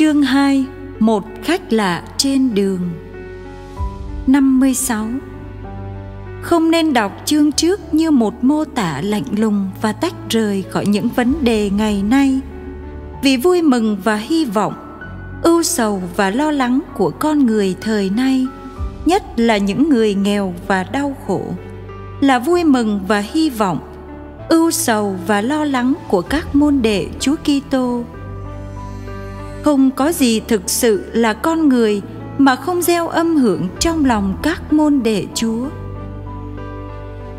Chương 2 Một khách lạ trên đường. 56 Không nên đọc chương trước như một mô tả lạnh lùng và tách rời khỏi những vấn đề ngày nay. Vì vui mừng và hy vọng, ưu sầu và lo lắng của con người thời nay, nhất là những người nghèo và đau khổ, là vui mừng và hy vọng, ưu sầu và lo lắng của các môn đệ Chúa Kitô. Không có gì thực sự là con người mà không gieo âm hưởng trong lòng các môn đệ Chúa.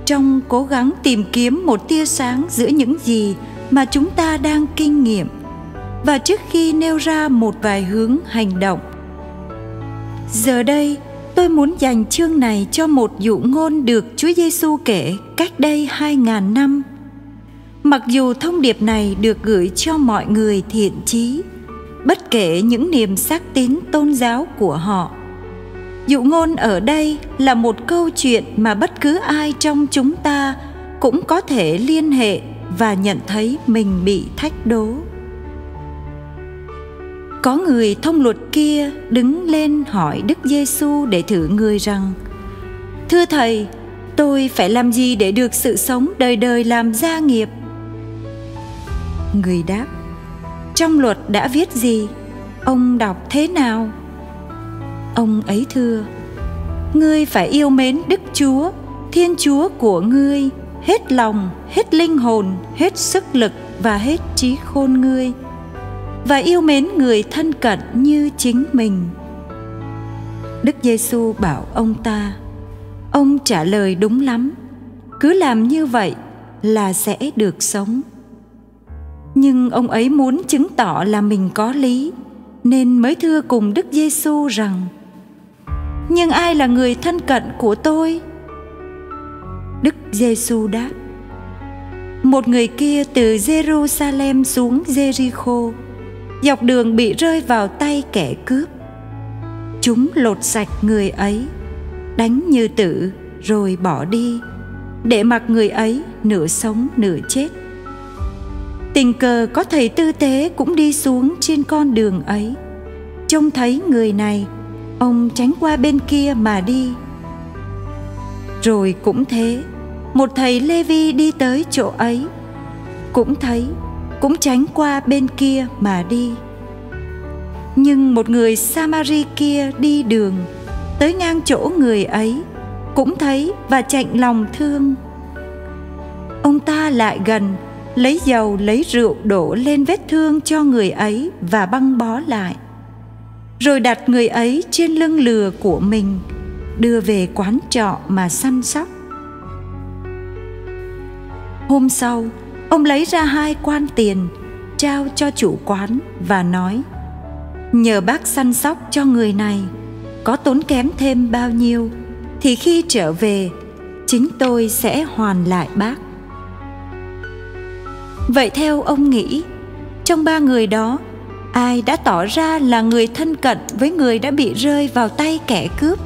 Trong cố gắng tìm kiếm một tia sáng giữa những gì mà chúng ta đang kinh nghiệm và trước khi nêu ra một vài hướng hành động. Giờ đây, tôi muốn dành chương này cho một dụ ngôn được Chúa Giêsu kể cách đây hai ngàn năm. Mặc dù thông điệp này được gửi cho mọi người thiện chí, bất kể những niềm xác tín tôn giáo của họ. Dụ ngôn ở đây là một câu chuyện mà bất cứ ai trong chúng ta cũng có thể liên hệ và nhận thấy mình bị thách đố có người thông luật kia đứng lên hỏi Đức Giêsu để thử người rằng: "Thưa thầy, tôi phải làm gì để được sự sống đời đời làm gia nghiệp?" Người đáp: "Trong luật đã viết gì? Ông đọc thế nào?" Ông ấy thưa: "Ngươi phải yêu mến Đức Chúa, Thiên Chúa của ngươi hết lòng, hết linh hồn, hết sức lực và hết trí khôn ngươi." và yêu mến người thân cận như chính mình. Đức Giêsu bảo ông ta, ông trả lời đúng lắm, cứ làm như vậy là sẽ được sống. Nhưng ông ấy muốn chứng tỏ là mình có lý, nên mới thưa cùng Đức Giêsu rằng: "Nhưng ai là người thân cận của tôi?" Đức Giêsu đáp: Một người kia từ Jerusalem xuống Jericho dọc đường bị rơi vào tay kẻ cướp chúng lột sạch người ấy đánh như tử rồi bỏ đi để mặc người ấy nửa sống nửa chết tình cờ có thầy tư tế cũng đi xuống trên con đường ấy. Trông thấy người này, ông tránh qua bên kia mà đi. Rồi cũng thế, một thầy lê vi đi tới chỗ ấy. Cũng thấy, cũng tránh qua bên kia mà đi. Nhưng một người samari kia đi đường, tới ngang chỗ người ấy, cũng thấy và chạnh lòng thương. Ông ta lại gần lấy dầu, lấy rượu đổ lên vết thương cho người ấy và băng bó lại. Rồi đặt người ấy trên lưng lừa của mình, đưa về quán trọ mà săn sóc. Hôm sau, ông lấy ra hai quan tiền, trao cho chủ quán và nói, nhờ bác săn sóc cho người này, có tốn kém thêm bao nhiêu, thì khi trở về, chính tôi sẽ hoàn lại bác vậy theo ông nghĩ, trong ba người đó, ai đã tỏ ra là người thân cận với người đã bị rơi vào tay kẻ cướp?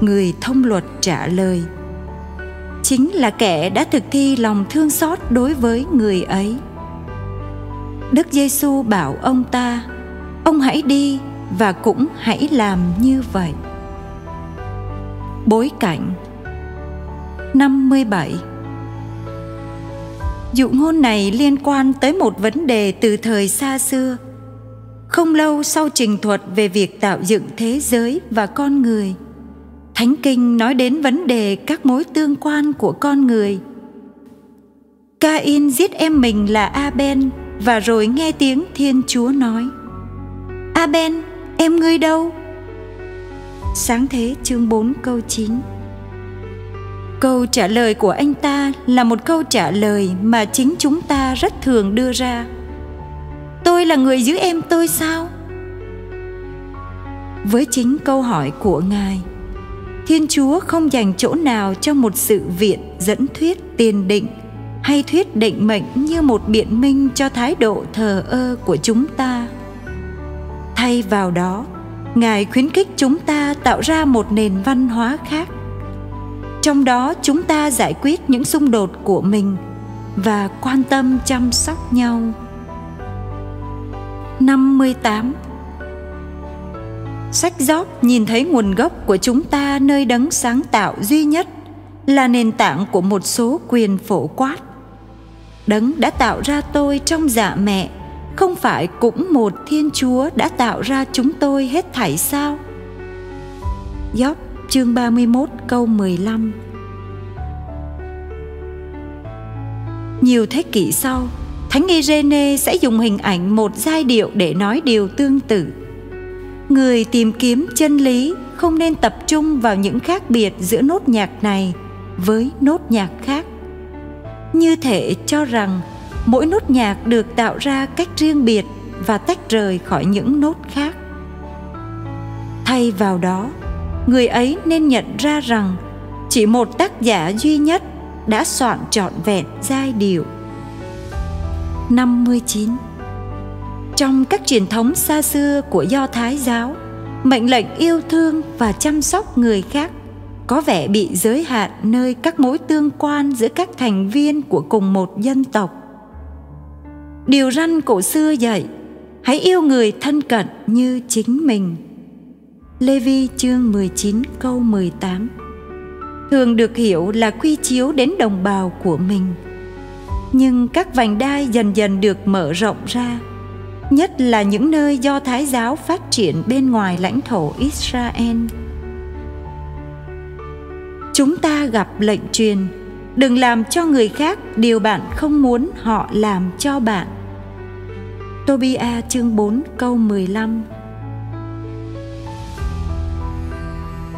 Người thông luật trả lời, chính là kẻ đã thực thi lòng thương xót đối với người ấy. Đức giêsu bảo ông ta, ông hãy đi và cũng hãy làm như vậy. Bối cảnh 57 Dụ ngôn này liên quan tới một vấn đề từ thời xa xưa. Không lâu sau trình thuật về việc tạo dựng thế giới và con người, Thánh Kinh nói đến vấn đề các mối tương quan của con người. Cain giết em mình là Abel và rồi nghe tiếng Thiên Chúa nói Abel, em ngươi đâu? Sáng thế chương 4 câu 9 Câu trả lời của anh ta là một câu trả lời mà chính chúng ta rất thường đưa ra. Tôi là người giữ em tôi sao? Với chính câu hỏi của Ngài, Thiên Chúa không dành chỗ nào cho một sự viện dẫn thuyết tiền định hay thuyết định mệnh như một biện minh cho thái độ thờ ơ của chúng ta thay vào đó ngài khuyến khích chúng ta tạo ra một nền văn hóa khác trong đó chúng ta giải quyết những xung đột của mình và quan tâm chăm sóc nhau 58 Sách Gióp nhìn thấy nguồn gốc của chúng ta nơi đấng sáng tạo duy nhất là nền tảng của một số quyền phổ quát. Đấng đã tạo ra tôi trong dạ mẹ, không phải cũng một Thiên Chúa đã tạo ra chúng tôi hết thảy sao? Gióp chương 31 câu 15 Nhiều thế kỷ sau, Thánh Irene sẽ dùng hình ảnh một giai điệu để nói điều tương tự. Người tìm kiếm chân lý không nên tập trung vào những khác biệt giữa nốt nhạc này với nốt nhạc khác. Như thể cho rằng mỗi nốt nhạc được tạo ra cách riêng biệt và tách rời khỏi những nốt khác. Thay vào đó, người ấy nên nhận ra rằng chỉ một tác giả duy nhất đã soạn trọn vẹn giai điệu 59 Trong các truyền thống xa xưa của Do Thái giáo, mệnh lệnh yêu thương và chăm sóc người khác có vẻ bị giới hạn nơi các mối tương quan giữa các thành viên của cùng một dân tộc. Điều răn cổ xưa dạy, hãy yêu người thân cận như chính mình. Lê Vi chương 19 câu 18 Thường được hiểu là quy chiếu đến đồng bào của mình – nhưng các vành đai dần dần được mở rộng ra, nhất là những nơi do thái giáo phát triển bên ngoài lãnh thổ israel. Chúng ta gặp lệnh truyền, đừng làm cho người khác điều bạn không muốn họ làm cho bạn. Tobia chương 4 câu 15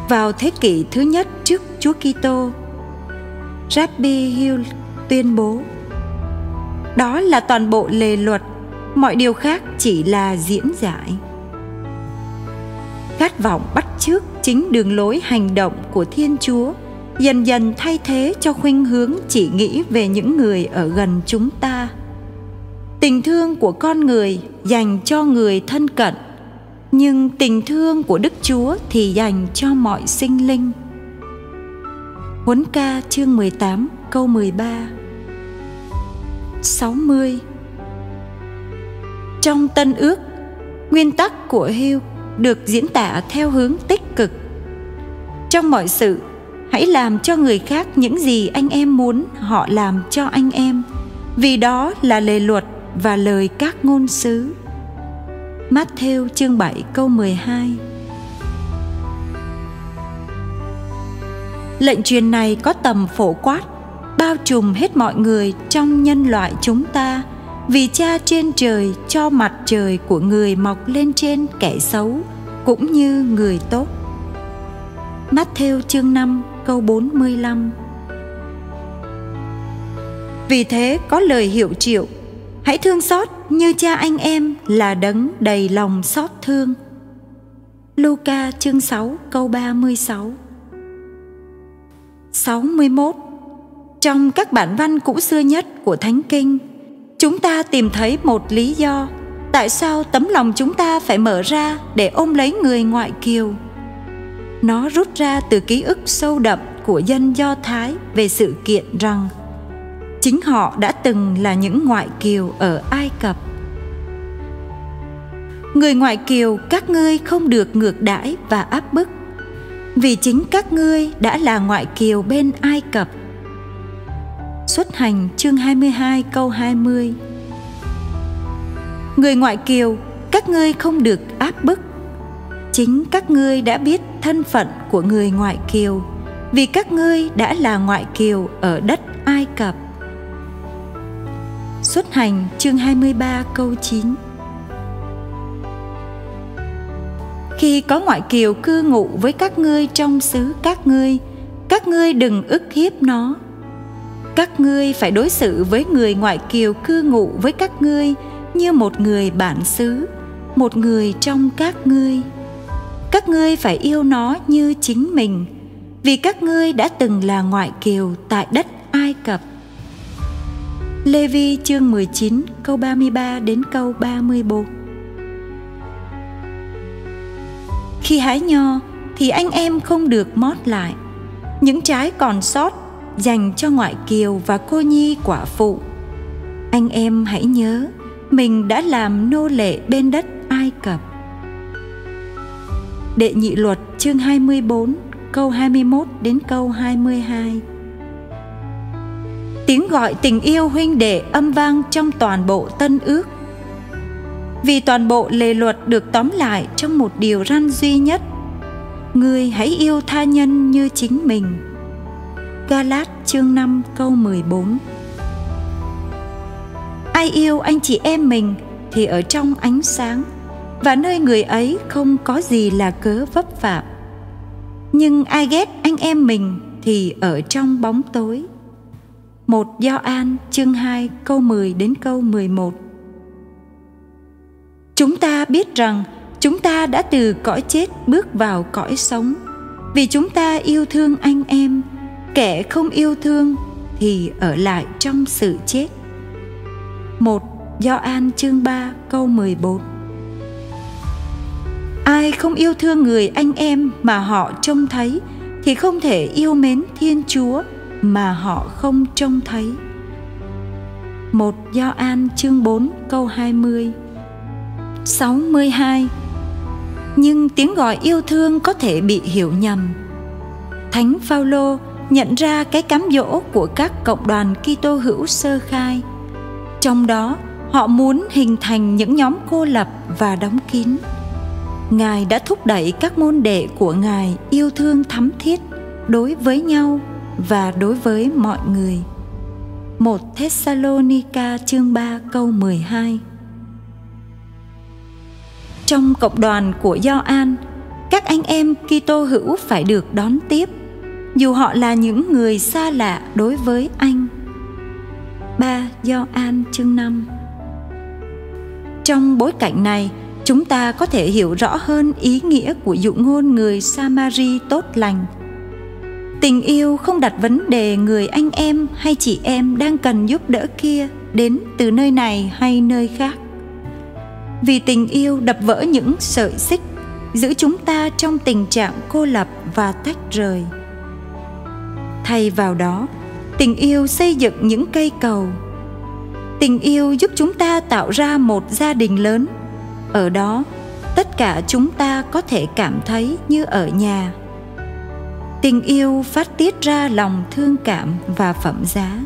Vào thế kỷ thứ nhất trước Chúa Kitô, Rabbi Hill tuyên bố đó là toàn bộ lề luật mọi điều khác chỉ là diễn giải. Khát vọng bắt chước chính đường lối hành động của thiên chúa dần dần thay thế cho khuynh hướng chỉ nghĩ về những người ở gần chúng ta. Tình thương của con người dành cho người thân cận nhưng tình thương của đức chúa thì dành cho mọi sinh linh Huấn ca chương 18 câu 13 60 Trong Tân Ước, nguyên tắc của Hill được diễn tả theo hướng tích cực. Trong mọi sự, hãy làm cho người khác những gì anh em muốn họ làm cho anh em, vì đó là lề luật và lời các ngôn sứ. Matthew chương 7 câu 12 Lệnh truyền này có tầm phổ quát, bao trùm hết mọi người trong nhân loại chúng ta, vì cha trên trời cho mặt trời của người mọc lên trên kẻ xấu, cũng như người tốt. Matthew chương 5 câu 45 Vì thế có lời hiệu triệu Hãy thương xót như cha anh em là đấng đầy lòng xót thương. Luca chương 6 câu 36 61 trong các bản văn cũ xưa nhất của Thánh Kinh, chúng ta tìm thấy một lý do tại sao tấm lòng chúng ta phải mở ra để ôm lấy người ngoại kiều. Nó rút ra từ ký ức sâu đậm của dân Do Thái về sự kiện rằng chính họ đã từng là những ngoại kiều ở Ai Cập. Người ngoại kiều các ngươi không được ngược đãi và áp bức vì chính các ngươi đã là ngoại kiều bên Ai Cập. Xuất hành chương 22 câu 20 Người ngoại kiều, các ngươi không được áp bức Chính các ngươi đã biết thân phận của người ngoại kiều Vì các ngươi đã là ngoại kiều ở đất Ai Cập. Xuất hành, chương 23 câu 9 Khi có ngoại kiều cư ngụ với các ngươi trong xứ các ngươi Các ngươi đừng ức hiếp nó. Các ngươi phải đối xử với người ngoại kiều cư ngụ với các ngươi như một người bản xứ, một người trong các ngươi. Các ngươi phải yêu nó như chính mình, vì các ngươi đã từng là ngoại kiều tại đất Ai Cập. Lê Vi chương 19 câu 33 đến câu 34 Khi hái nho thì anh em không được mót lại. Những trái còn sót dành cho ngoại kiều và cô nhi quả phụ. Anh em hãy nhớ, mình đã làm nô lệ bên đất Ai Cập. Đệ nhị luật chương 24 câu 21 đến câu 22 Tiếng gọi tình yêu huynh đệ âm vang trong toàn bộ tân ước. Vì toàn bộ lề luật được tóm lại trong một điều răn duy nhất, Ngươi hãy yêu tha nhân như chính mình. Galat chương 5 câu 14 Ai yêu anh chị em mình thì ở trong ánh sáng, Và nơi người ấy không có gì là cớ vấp phạm. Nhưng ai ghét anh em mình thì ở trong bóng tối một Giao An, chương 2 câu 10 đến câu 11 Chúng ta biết rằng chúng ta đã từ cõi chết bước vào cõi sống. Vì chúng ta yêu thương anh em, Kẻ không yêu thương thì ở lại trong sự chết. Một Do An, chương 3 câu 14 Ai không yêu thương người anh em mà họ trông thấy Thì không thể yêu mến Thiên Chúa mà họ không trông thấy. Một Do An chương 4 câu 20 62 Nhưng tiếng gọi yêu thương có thể bị hiểu nhầm. Thánh Phaolô nhận ra cái cám dỗ của các cộng đoàn Kitô hữu sơ khai. Trong đó, họ muốn hình thành những nhóm cô lập và đóng kín. Ngài đã thúc đẩy các môn đệ của Ngài yêu thương thắm thiết đối với nhau và đối với mọi người. Một Thessalonica chương 3 câu 12 Trong cộng đoàn của Do An, các anh em Kitô hữu phải được đón tiếp, dù họ là những người xa lạ đối với anh. 3 Do An chương 5 Trong bối cảnh này, chúng ta có thể hiểu rõ hơn ý nghĩa của dụ ngôn người Samari tốt lành – tình yêu không đặt vấn đề người anh em hay chị em đang cần giúp đỡ kia đến từ nơi này hay nơi khác. Vì tình yêu đập vỡ những sợi xích, giữ chúng ta trong tình trạng cô lập và tách rời. Thay vào đó, tình yêu xây dựng những cây cầu. Tình yêu giúp chúng ta tạo ra một gia đình lớn. Ở đó, tất cả chúng ta có thể cảm thấy như ở nhà tình yêu phát tiết ra lòng thương cảm và phẩm giá.